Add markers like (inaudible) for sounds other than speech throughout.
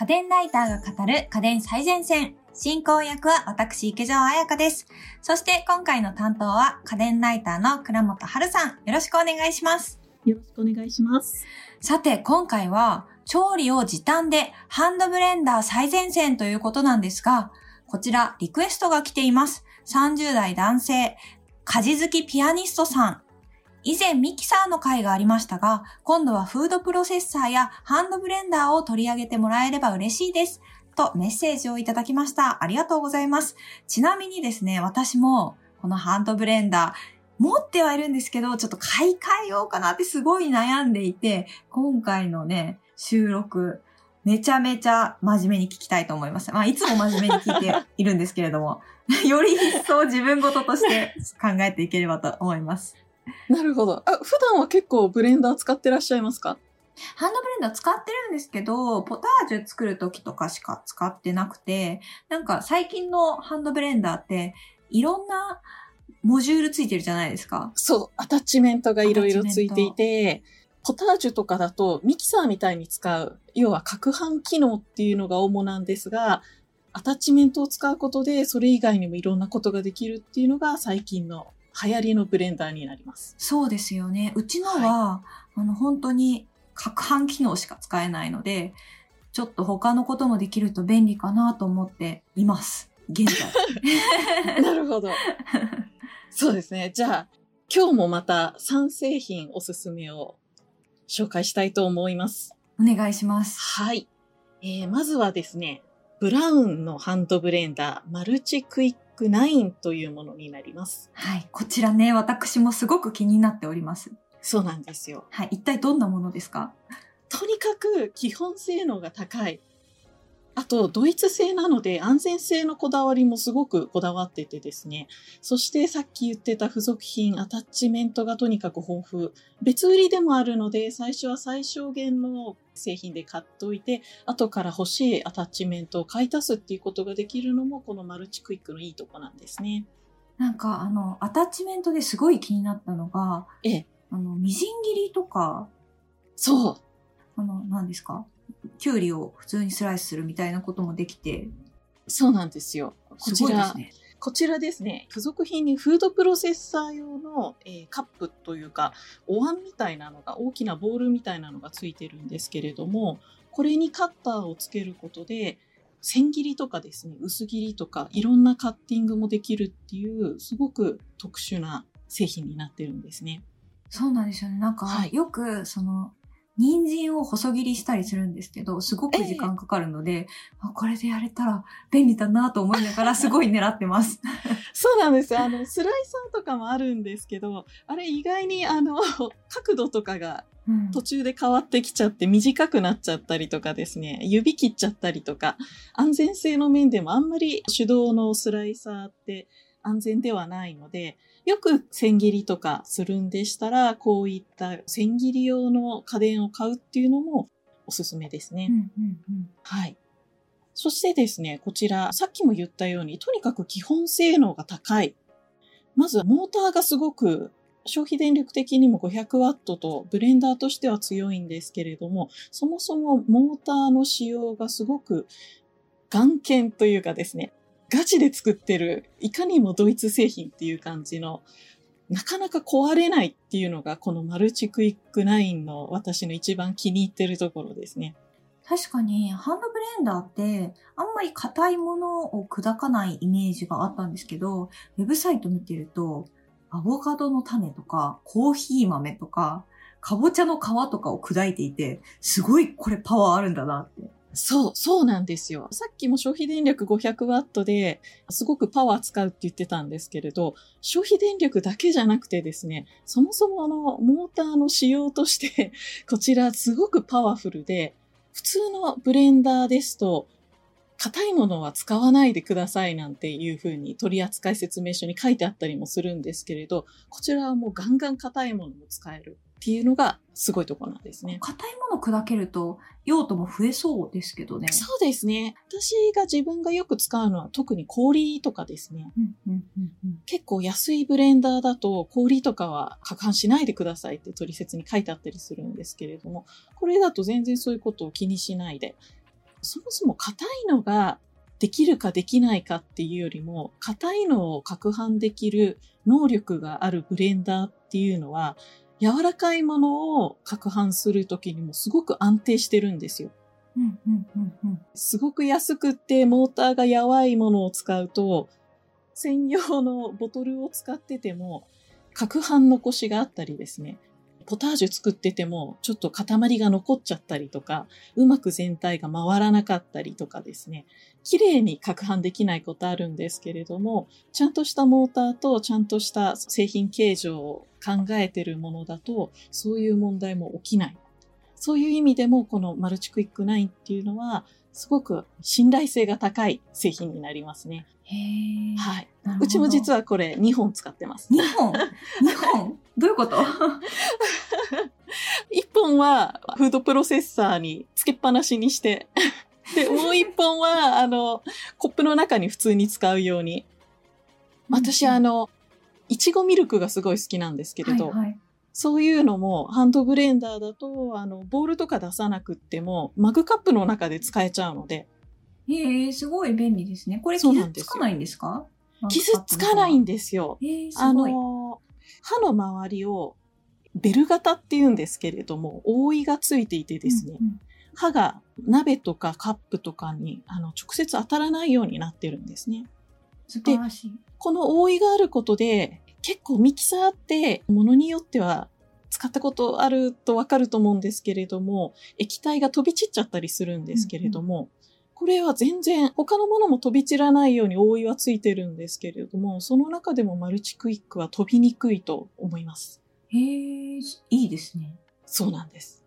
家電ライターが語る家電最前線。進行役は私、池上彩香です。そして今回の担当は家電ライターの倉本春さん。よろしくお願いします。よろしくお願いします。さて、今回は調理を時短でハンドブレンダー最前線ということなんですが、こちらリクエストが来ています。30代男性、家事好きピアニストさん。以前ミキサーの回がありましたが、今度はフードプロセッサーやハンドブレンダーを取り上げてもらえれば嬉しいです。とメッセージをいただきました。ありがとうございます。ちなみにですね、私もこのハンドブレンダー、持ってはいるんですけど、ちょっと買い替えようかなってすごい悩んでいて、今回のね、収録、めちゃめちゃ真面目に聞きたいと思います。まあ、いつも真面目に聞いているんですけれども、より一層自分事として考えていければと思います。なるほど。あ、普段は結構ブレンダー使ってらっしゃいますか？ハンドブレンダー使ってるんですけど、ポタージュ作る時とかしか使ってなくて、なんか最近のハンドブレンダーって、いろんなモジュールついてるじゃないですか。そう、アタッチメントがいろいろついていて、ポタージュとかだとミキサーみたいに使う、要は攪拌機能っていうのが主なんですが、アタッチメントを使うことでそれ以外にもいろんなことができるっていうのが最近の流行りのブレンダーになります。そうですよね。うちのは、あの、本当に攪拌機能しか使えないので、ちょっと他のこともできると便利かなと思っています。現在。(laughs) なるほど。そうですね。じゃあ、今日もまた3製品おすすめを紹介したいと思います。お願いします。はい。えー、まずはですね、ブラウンのハンドブレンダー、マルチクイック9というものになります。はい。こちらね、私もすごく気になっております。そうなんですよ。はい。一体どんなものですか？とにかく基本性能が高い。あと、ドイツ製なので安全性のこだわりもすごくこだわっててですね。そしてさっき言ってた付属品、アタッチメントがとにかく豊富。別売りでもあるので、最初は最小限の製品で買っておいて、後から欲しいアタッチメントを買い足すっていうことができるのも、このマルチクイックのいいとこなんですね。なんか、あの、アタッチメントですごい気になったのが、ええ、あの、みじん切りとか、そう。あの、何ですか？キュウリを普通にスライスするみたいなこともできて、そうなんですよ。こすちら、ね。こちらですね、付属品にフードプロセッサー用の、えーカップというか、お椀みたいなのが、大きなボールみたいなのがついてるんですけれども、これにカッターをつけることで、千切りとかですね、薄切りとか、いろんなカッティングもできるっていう、すごく特殊な製品になってるんですね。そうなんですよね。なんか、はいよく、その、人参を細切りしたりするんですけど、すごく時間かかるので、あこれでやれたら便利だなと思いながら、(laughs) すごい狙ってます。そうなんですよ。あの、スライサーとかもあるんですけど、あれ意外にあの、角度とかがうん途中で変わってきちゃって短くなっちゃったりとかですね、指切っちゃったりとか、安全性の面でもあんまり手動のスライサーって安全ではないので、よく千切りとかするんでしたら、こういった千切り用の家電を買うっていうのもおすすめですね。うんうんうんはい。そしてですね、こちら、さっきも言ったように、とにかく基本性能が高い。まず、モーターがすごく、消費電力的にも500ワットと、ブレンダーとしては強いんですけれども、そもそもモーターの仕様がすごく、眼見というかですね、ガチで作ってる、いかにもドイツ製品っていう感じの、なかなか壊れないっていうのが、このマルチクイック9の私の一番気に入ってるところですね。確かに、ハンドブレンダーって、あんまり硬いものを砕かないイメージがあったんですけど、ウェブサイト見てると、アボカドの種とか、コーヒー豆とか、かぼちゃの皮とかを砕いていて、すごいこれパワーあるんだなって。そう、そうなんですよ。さっきも消費電力500ワットで、すごくパワー使うって言ってたんですけれど、消費電力だけじゃなくてですね、そもそものモーターの仕様として、(laughs) こちらすごくパワフルで、普通のブレンダーですと、硬いものは使わないでくださいなんていうふうに取扱説明書に書いてあったりもするんですけれど、こちらはもうガンガン硬いものも使えるっていうのがすごいところなんですね。硬いもの砕けると用途も増えそうですけどね。そうですね。私が自分がよく使うのは特に氷とかですね。結構安いブレンダーだと氷とかは攪拌しないでくださいって取説に書いてあったりするんですけれども、これだと全然そういうことを気にしないで、そもそも硬いのができるかできないかっていうよりも、硬いのを攪拌できる能力があるブレンダーっていうのは、柔らかいものを攪拌するときにもすごく安定してるんですよ。うんうんうんうん。すごく安くってモーターがやわいものを使うと、専用のボトルを使ってても、攪拌残しがあったりですね。ポタージュ作ってても、ちょっと塊が残っちゃったりとか、うまく全体が回らなかったりとかですね。綺麗に攪拌できないことあるんですけれども、ちゃんとしたモーターとちゃんとした製品形状を考えてるものだと、そういう問題も起きない。そういう意味でも、このマルチクイック9っていうのは、すごく信頼性が高い製品になりますね。へえ。はい。うちも実はこれ2本使ってます。2本 ?2 本？どういうこと？(laughs) 1本はフードプロセッサーにつけっぱなしにして、で、もう1本は、あの、コップの中に普通に使うように。私、あの、いちごミルクがすごい好きなんですけれど、はいはい、そういうのもハンドブレンダーだと、あの、ボールとか出さなくっても、マグカップの中で使えちゃうので、へえ、すごい便利ですね。これ傷そうなんですよつかないんですか？傷つかないんですよ。えー、すあ。の、歯の周りをベル型って言うんですけれども、覆いがついていてですね、うんうん歯が鍋とかカップとかにあの直接当たらないようになってるんですね。素晴らしい。この覆いがあることで、結構ミキサーってものによっては使ったことあるとわかると思うんですけれども、液体が飛び散っちゃったりするんですけれども、これは全然他のものも飛び散らないように覆いはついてるんですけれども、その中でもマルチクイックは飛びにくいと思います。へえ、いいですね。そうなんです。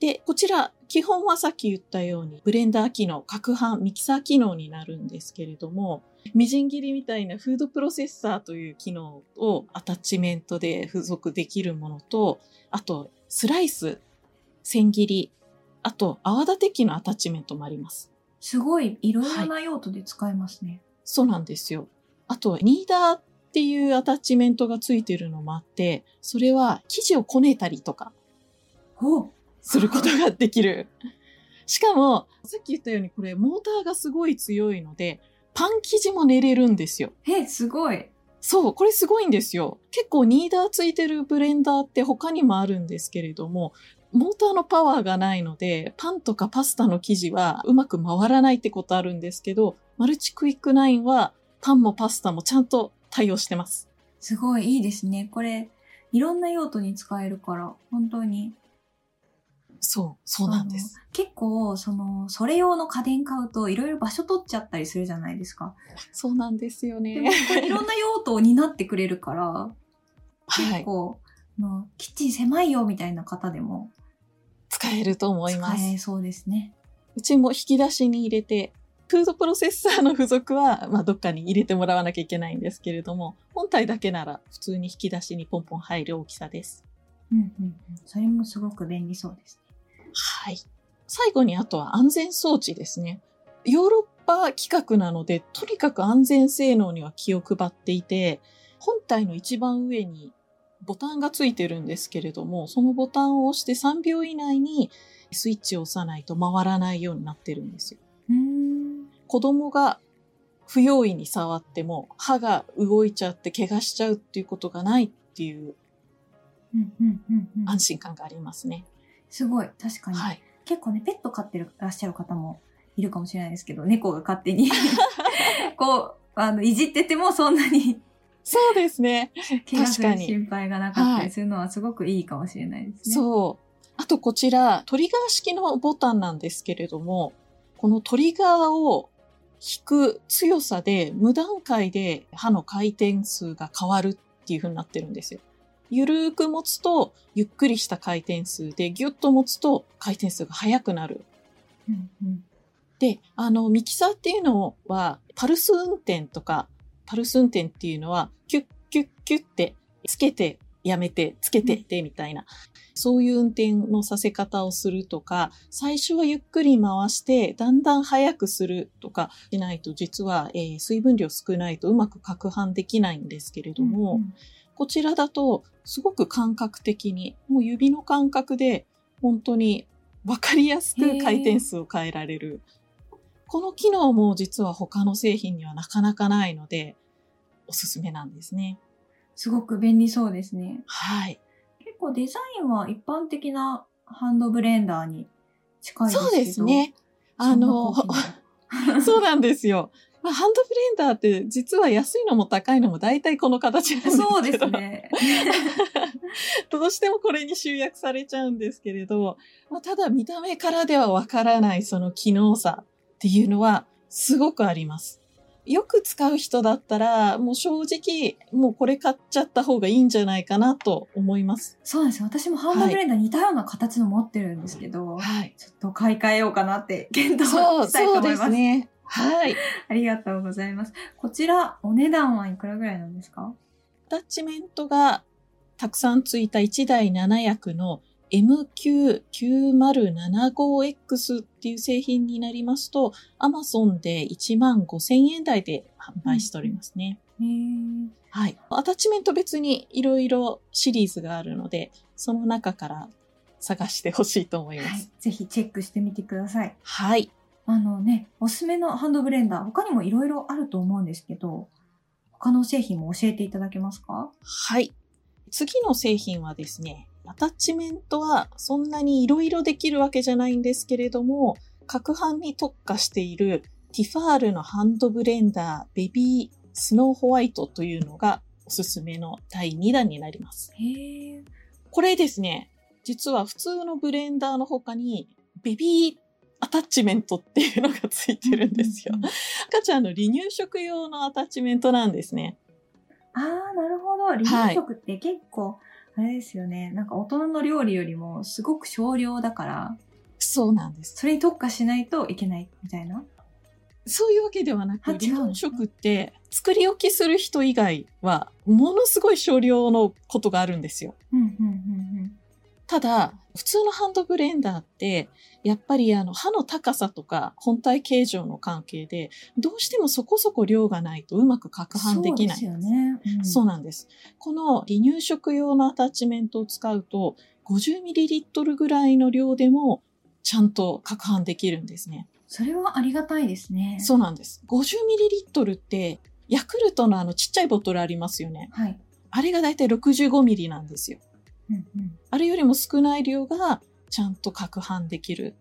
で、こちら、基本はさっき言ったように、ブレンダー機能、攪拌、ミキサー機能になるんですけれども、みじん切りみたいなフードプロセッサーという機能をアタッチメントで付属できるものと、あと、スライス、千切り、あと、泡立て器のアタッチメントもあります。すごい、いろいろな用途で使えますね。そうなんですよ。あと、ニーダーっていうアタッチメントがついてるのもあって、それは生地をこねたりとか。することができる。しかも、さっき言ったようにこれモーターがすごい強いので、パン生地も練れるんですよ。え、すごい。そう、これすごいんですよ。結構ニーダーついてるブレンダーって他にもあるんですけれども、モーターのパワーがないので、パンとかパスタの生地はうまく回らないってことあるんですけど、マルチクイック9はパンもパスタもちゃんと対応してます。すごいいいですね。これ、いろんな用途に使えるから、本当に。そう、そうなんです。結構、その、それ用の家電買うと、いろいろ場所取っちゃったりするじゃないですか。そうなんですよでもね。、いろんな用途を担ってくれるから、(laughs) はい。結構、あのキッチン狭いよみたいな方でも使えると思います使。えそうですね。うちも引き出しに入れて、フードプロセッサーの付属は、まあ、どっかに入れてもらわなきゃいけないんですけれども、本体だけなら普通に引き出しにポンポン入る大きさです。うんうんうん。それもすごく便利そうですね。はい。最後にあとは安全装置ですね。ヨーロッパ規格なので、とにかく安全性能には気を配っていて、本体の一番上にボタンがついてるんですけれども、そのボタンを押して3秒以内にスイッチを押さないと回らないようになってるんですよ。うーん。子供が不用意に触っても歯が動いちゃって怪我しちゃうっていうことがないっていう。安心感がありますね。すごい。確かに。はい。結構ね、ペット飼ってるらっしゃる方もいるかもしれないですけど、猫が勝手に (laughs) こう、あの、いじっててもそんなにそうですね。怪我する確かに心配がなかったりするのはすごくいいかもしれないですね。そう。あとこちら、トリガー式のボタンなんですけれども、このトリガーを引く強さで無段階で刃の回転数が変わるっていう風になってるんですよ。ゆるーく持つとゆっくりした回転数で、ギュッと持つと回転数が速くなる。うんうんで、あの、ミキサーっていうのは、パルス運転とか、パルス運転っていうのは、キュッキュッキュッって、つけて、やめて、つけてって、みたいな。そういう運転のさせ方をするとか、最初はゆっくり回して、だんだん速くするとかしないと、実は、えー水分量少ないとうまく攪拌できないんですけれども、うんうんこちらだと、すごく感覚的に、もう指の感覚で、本当にわかりやすく回転数を変えられる。この機能も実は他の製品にはなかなかないので、おすすめなんですね。すごく便利そうですね。はい。結構デザインは一般的なハンドブレンダーに近いですけど。そうですね。あの、そ (laughs) うなんですよ。まあ、ハンドブレンダーって実は安いのも高いのも大体この形なんですけど。そうですね。(laughs) どうしてもこれに集約されちゃうんですけれど、まあ、ただ見た目からではわからないその機能差っていうのはすごくあります。よく使う人だったら、もう正直、もうこれ買っちゃった方がいいんじゃないかなと思います。そうなんですよ。私もハンドブレンダー似たような形の持ってるんですけど、はい。ちょっと買い替えようかなって検討そう、したいとそう思います。ですね。はい。ありがとうございます。こちら、お値段はいくらぐらいなんですか？アタッチメントがたくさんついた1台7役の MQ9075X っていう製品になりますと、Amazon で1万5000円台で販売しておりますね。へーはい。アタッチメント別にいろいろシリーズがあるので、その中から探してほしいと思いまはいす。。ぜひチェックしてみてください。はい。あのね、おすすめのハンドブレンダー、他にもいろいろあると思うんですけど、他の製品も教えていただけますか？はい。次の製品はですね、アタッチメントはそんなにいろいろできるわけじゃないんですけれども、攪拌に特化しているティファールのハンドブレンダーベビースノーホワイトというのがおすすめの第2弾になります。へえ。これですね、実は普通のブレンダーの他にベビーアタッチメントっていうのがついてるんですよ。赤ちゃんの離乳食用のアタッチメントなんですね。ああ、なるほど。離乳食って結構、あれですよね。なんか大人の料理よりもすごく少量だから、そうなんです。それに特化しないといけないみたいな？そういうわけではなく、離乳食って作り置きする人以外はものすごい少量のことがあるんですよ。うん、うん、うん、ただ、普通のハンドブレンダーって、やっぱりあの刃の高さとか本体形状の関係で、どうしてもそこそこ量がないとうまく攪うん。拌できない。そうですよね。うんそうなんです。この離乳食用のアタッチメントを使うと、50ml ぐらいの量でもちゃんと攪拌できるんですね。それはありがたいですね。そうなんです。50ml って、ヤクルトのあのちっちゃいボトルありますよね。はい。あれがだいたい 65ml なんですよ。うん、うん。あれよりも少ない量がちゃんと攪拌できる。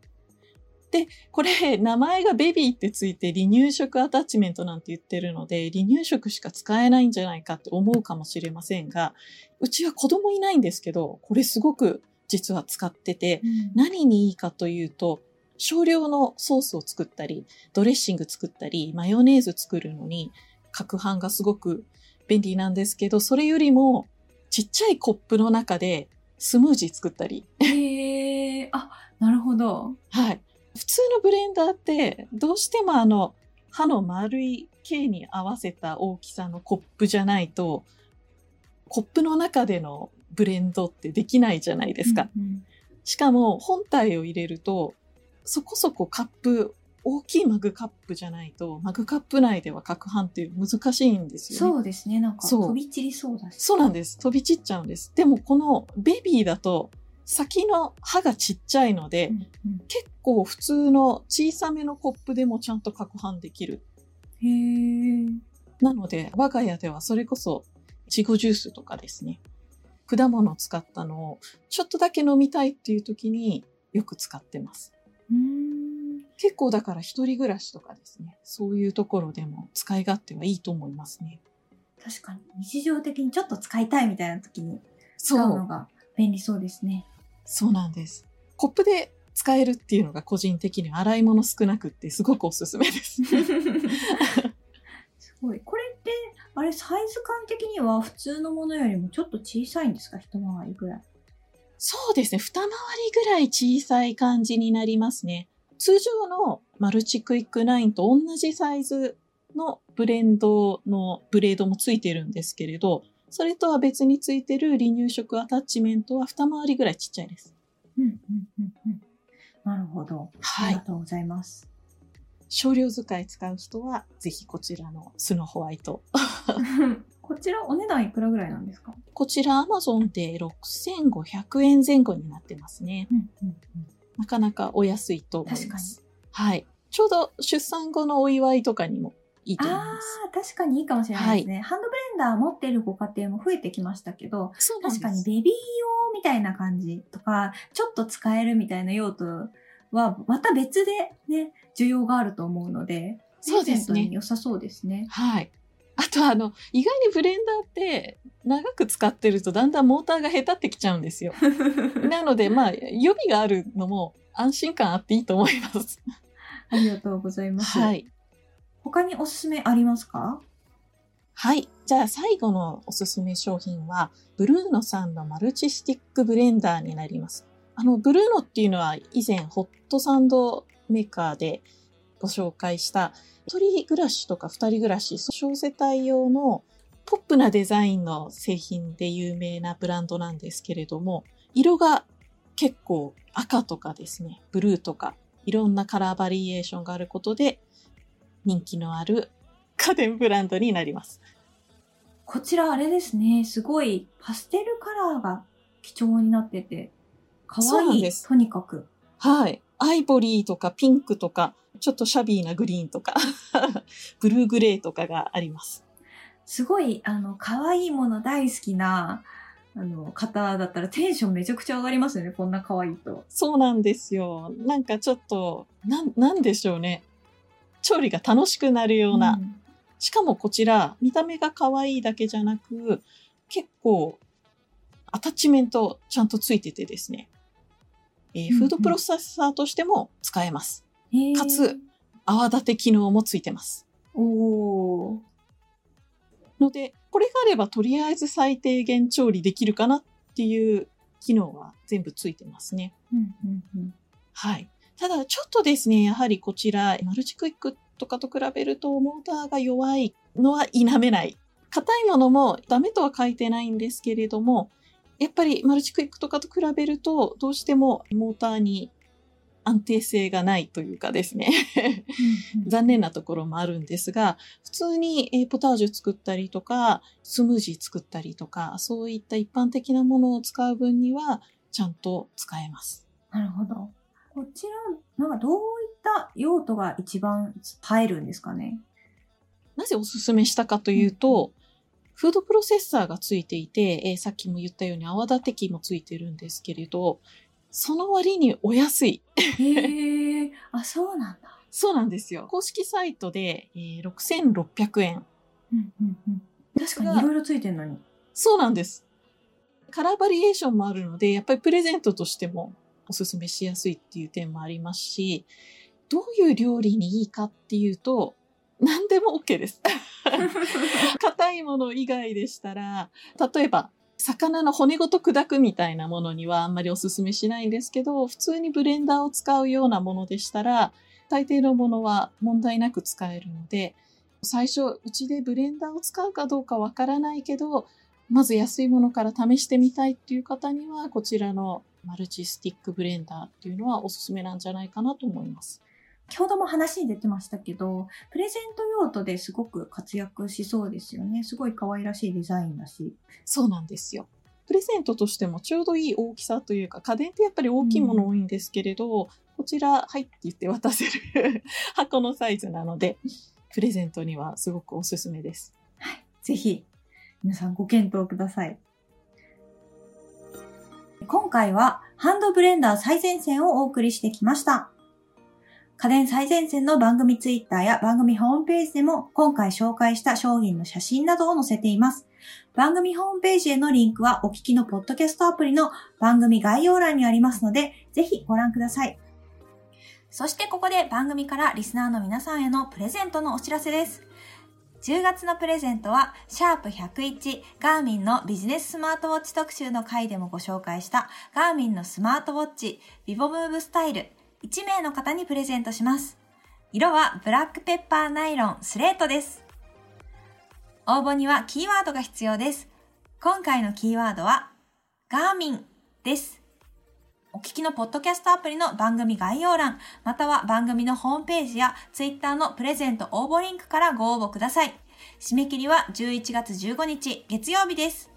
で、これ、名前がベビーってついて離乳食アタッチメントなんて言ってるので、離乳食しか使えないんじゃないかって思うかもしれませんが、うちは子供いないんですけど、これすごく実は使ってて、何にいいかというと、少量のソースを作ったり、ドレッシング作ったり、マヨネーズ作るのに、攪拌がすごく便利なんですけど、それよりも、ちっちゃいコップの中でスムージー作ったり。へえ。あ、なるほど。はい。普通のブレンダーって、どうしてもあの、刃の丸い径に合わせた大きさのコップじゃないと、コップの中でのブレンドってできないじゃないですか。うんうんしかも本体を入れると、そこそこカップ、大きいマグカップじゃないと、マグカップ内では攪拌って難しいんですよね。そうですね。なんか飛び散りそうだし。そうなんです。飛び散っちゃうんです。でもこのベビーだと、先の刃がちっちゃいので、うんうん結構普通の小さめのコップでもちゃんと攪拌できる。へえ。なので、我が家ではそれこそ、いちごジュースとかですね、果物を使ったのをちょっとだけ飲みたいっていう時によく使ってます。うーん。結構だから一人暮らしとかですね、そういうところでも使い勝手はいいと思いますね。確かに。日常的にちょっと使いたいみたいな時に使そう、うのが便利そうですね。そうなんです。コップで使えるっていうのが個人的には洗い物少なくってすごくおすすめです。(laughs) すごい。これって、あれ、サイズ感的には普通のものよりもちょっと小さいんですか？一回りぐらい。そうですね。二回りぐらい小さい感じになりますね。通常のマルチクイックナインと同じサイズのブレンドのブレードもついてるんですけれど、それとは別についてる離乳食アタッチメントは二回りぐらいちっちゃいです。うん、うん、うん、うん。なるほど。あはい。りがとうございます。少量使い使う人は、ぜひこちらのスノーホワイト。(laughs) こちらお値段いくらぐらいなんですか？こちら Amazon で6500円前後になってますね。うん、うん、うん。なかなかお安いと思います。はい。ちょうど出産後のお祝いとかにもいいと思いあます。あ、確かにいいかもしれないですね。ハンドブレンダー持っているご家庭も増えてきましたけど、確かにベビー用みたいな感じとか、ちょっと使えるみたいな用途は、また別でね、需要があると思うので、そうですねプレゼントに良さそうですね。はい。あとあの、意外にブレンダーって長く使ってるとだんだんモーターが下手ってきちゃうんですよ。(laughs) なのでまあ予備があるのも安心感あっていいと思います。ありがとうございます。はい。他におすすめありますか？はい。じゃあ最後のおすすめ商品は、ブルーノさんのマルチスティックブレンダーになります。あの、ブルーノっていうのは以前ホットサンドメーカーでご紹介した一人暮らしとか二人暮らし、小世帯用のポップなデザインの製品で有名なブランドなんですけれども、色が結構赤とかですね、ブルーとかいろんなカラーバリエーションがあることで人気のある (laughs) 家電ブランドになります。こちらあれですね、すごいパステルカラーが貴重になってて、かそうなわいいんですとにかく。はい。アイボリーとかピンクとか、ちょっとシャビーなグリーンとか、(laughs) ブルーグレーとかがあります。すごい、あの、可愛いもの大好きな、あの、方だったらテンションめちゃくちゃ上がりますよね、こんな可愛いと。そうなんですよ。なんかちょっと、なん、なんでしょうね。調理が楽しくなるような。んしかもこちら、見た目が可愛いだけじゃなく、結構、アタッチメントちゃんとついててですね。えーうんうんフードプロセッサーとしても使えます。へーかつ、泡立て機能もついてます。おー。ので、これがあればとりあえず最低限調理できるかなっていう機能は全部ついてますね。うんうんうんはい。ただちょっとですね、やはりこちら、マルチクイックとかと比べるとモーターが弱いのは否めない。硬いものもダメとは書いてないんですけれども、やっぱりマルチクイックとかと比べると、どうしてもモーターに安定性がないというかですね。うんうん残念なところもあるんですが、普通にえーポタージュ作ったりとか、スムージー作ったりとか、そういった一般的なものを使う分には、ちゃんと使えます。なるほど。こちら、なんかどういった用途が一番入るんですかね？なぜおすすめしたかというと、フードプロセッサーがついていて、えーさっきも言ったように泡立て器もついてるんですけれど、その割にお安い。へえ、あ、そうなんだ。そうなんですよ。公式サイトで、えー6600円。うんうんうん、確かにいろいろついてるのに。そうなんです。カラーバリエーションもあるので、やっぱりプレゼントとしてもおすすめしやすいっていう点もありますし、どういう料理にいいかっていうと、何でも OK です。(laughs) 硬いもの以外でしたら、例えば、魚の骨ごと砕くみたいなものにはあんまりおすすめしないんですけど、普通にブレンダーを使うようなものでしたら、大抵のものは問題なく使えるので、最初、うちでブレンダーを使うかどうかわからないけど、まず安いものから試してみたいっていう方には、こちらのマルチスティックブレンダーっていうのはおすすめなんじゃないかなと思います。先ほども話に出てましたけど、プレゼント用途ですごく活躍しそうですよね。すごい可愛らしいデザインだし。そうなんですよ。プレゼントとしてもちょうどいい大きさというか、家電ってやっぱり大きいもの多いんですけれど、こちら、はいって言って渡せる (laughs) 箱のサイズなので、プレゼントにはすごくおすすめです。ぜひ、皆さんご検討ください。今回は、ハンドブレンダー最前線をお送りしてきました。家電最前線の番組ツイッターや番組ホームページでも今回紹介した商品の写真などを載せています。番組ホームページへのリンクはお聞きのポッドキャストアプリの番組概要欄にありますので、ぜひご覧ください。そしてここで番組からリスナーの皆さんへのプレゼントのお知らせです。10月のプレゼントは、シャープ101ガーミンのビジネススマートウォッチ特集の回でもご紹介したガーミンのスマートウォッチビボムーブスタイル1名の方にプレゼントします。色はブラックペッパーナイロンスレートです。応募にはキーワードが必要です。今回のキーワードは、ガーミンです。お聞きのポッドキャストアプリの番組概要欄、または番組のホームページやツイッターのプレゼント応募リンクからご応募ください。締め切りは11月15日月曜日です。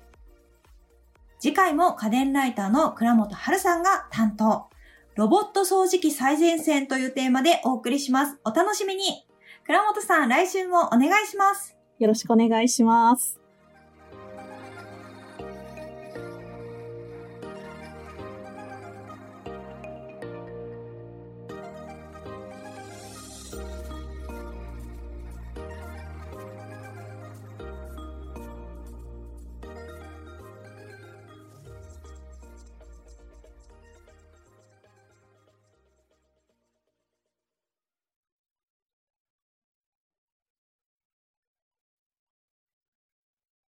次回も家電ライターの倉本春さんが担当。ロボット掃除機最前線というテーマでお送りします。お楽しみに倉本さん、来週もお願いします。よろしくお願いします。